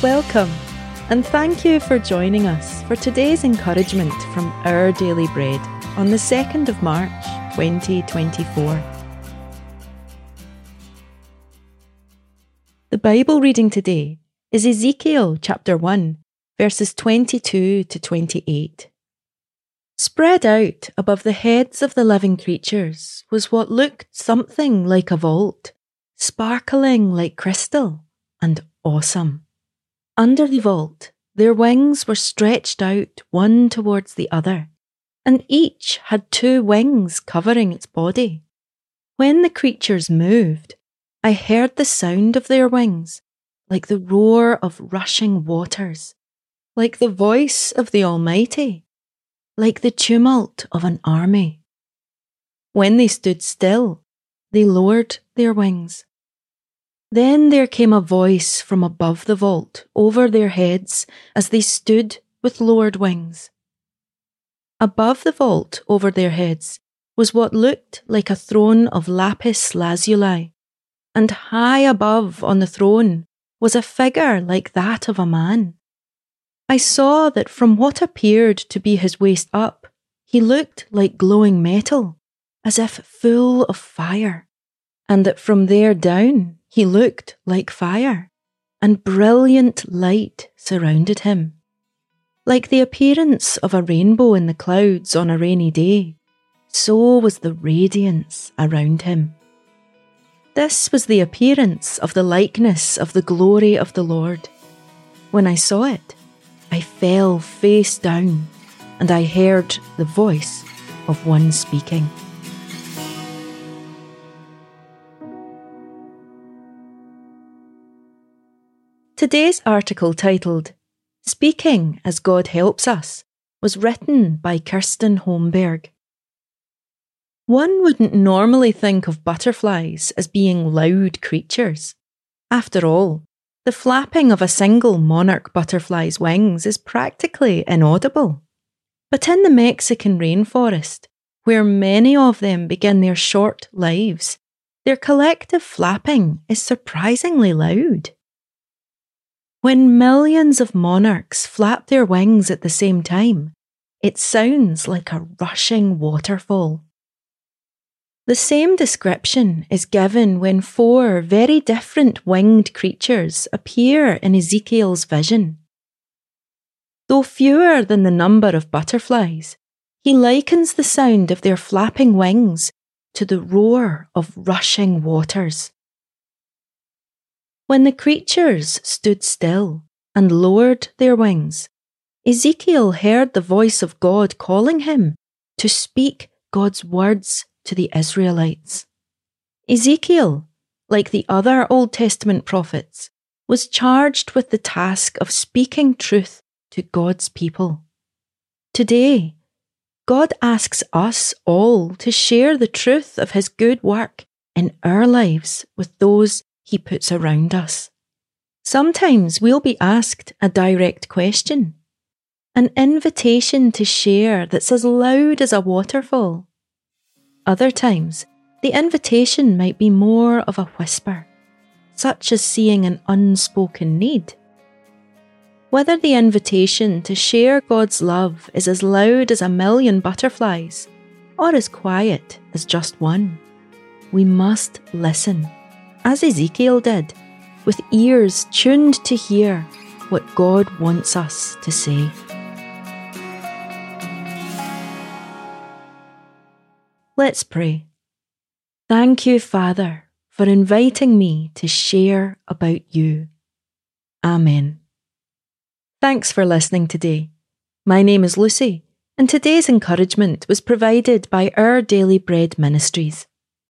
Welcome, and thank you for joining us for today's encouragement from Our Daily Bread on the 2nd of March 2024. The Bible reading today is Ezekiel chapter 1, verses 22 to 28. Spread out above the heads of the living creatures was what looked something like a vault, sparkling like crystal and awesome. Under the vault, their wings were stretched out one towards the other, and each had two wings covering its body. When the creatures moved, I heard the sound of their wings, like the roar of rushing waters, like the voice of the Almighty, like the tumult of an army. When they stood still, they lowered their wings. Then there came a voice from above the vault over their heads as they stood with lowered wings. Above the vault over their heads was what looked like a throne of lapis lazuli, and high above on the throne was a figure like that of a man. I saw that from what appeared to be his waist up, he looked like glowing metal, as if full of fire, and that from there down he looked like fire, and brilliant light surrounded him. Like the appearance of a rainbow in the clouds on a rainy day, so was the radiance around him. This was the appearance of the likeness of the glory of the Lord. When I saw it, I fell face down, and I heard the voice of one speaking. Today's article titled Speaking as God Helps Us was written by Kirsten Holmberg. One wouldn't normally think of butterflies as being loud creatures. After all, the flapping of a single monarch butterfly's wings is practically inaudible. But in the Mexican rainforest, where many of them begin their short lives, their collective flapping is surprisingly loud. When millions of monarchs flap their wings at the same time, it sounds like a rushing waterfall. The same description is given when four very different winged creatures appear in Ezekiel's vision. Though fewer than the number of butterflies, he likens the sound of their flapping wings to the roar of rushing waters. When the creatures stood still and lowered their wings, Ezekiel heard the voice of God calling him to speak God's words to the Israelites. Ezekiel, like the other Old Testament prophets, was charged with the task of speaking truth to God's people. Today, God asks us all to share the truth of His good work in our lives with those he puts around us. Sometimes we'll be asked a direct question, an invitation to share that's as loud as a waterfall. Other times, the invitation might be more of a whisper, such as seeing an unspoken need. Whether the invitation to share God's love is as loud as a million butterflies or as quiet as just one, we must listen as Ezekiel did, with ears tuned to hear what God wants us to say. Let's pray. Thank you, Father, for inviting me to share about you. Amen. Thanks for listening today. My name is Lucy, and today's encouragement was provided by Our Daily Bread Ministries.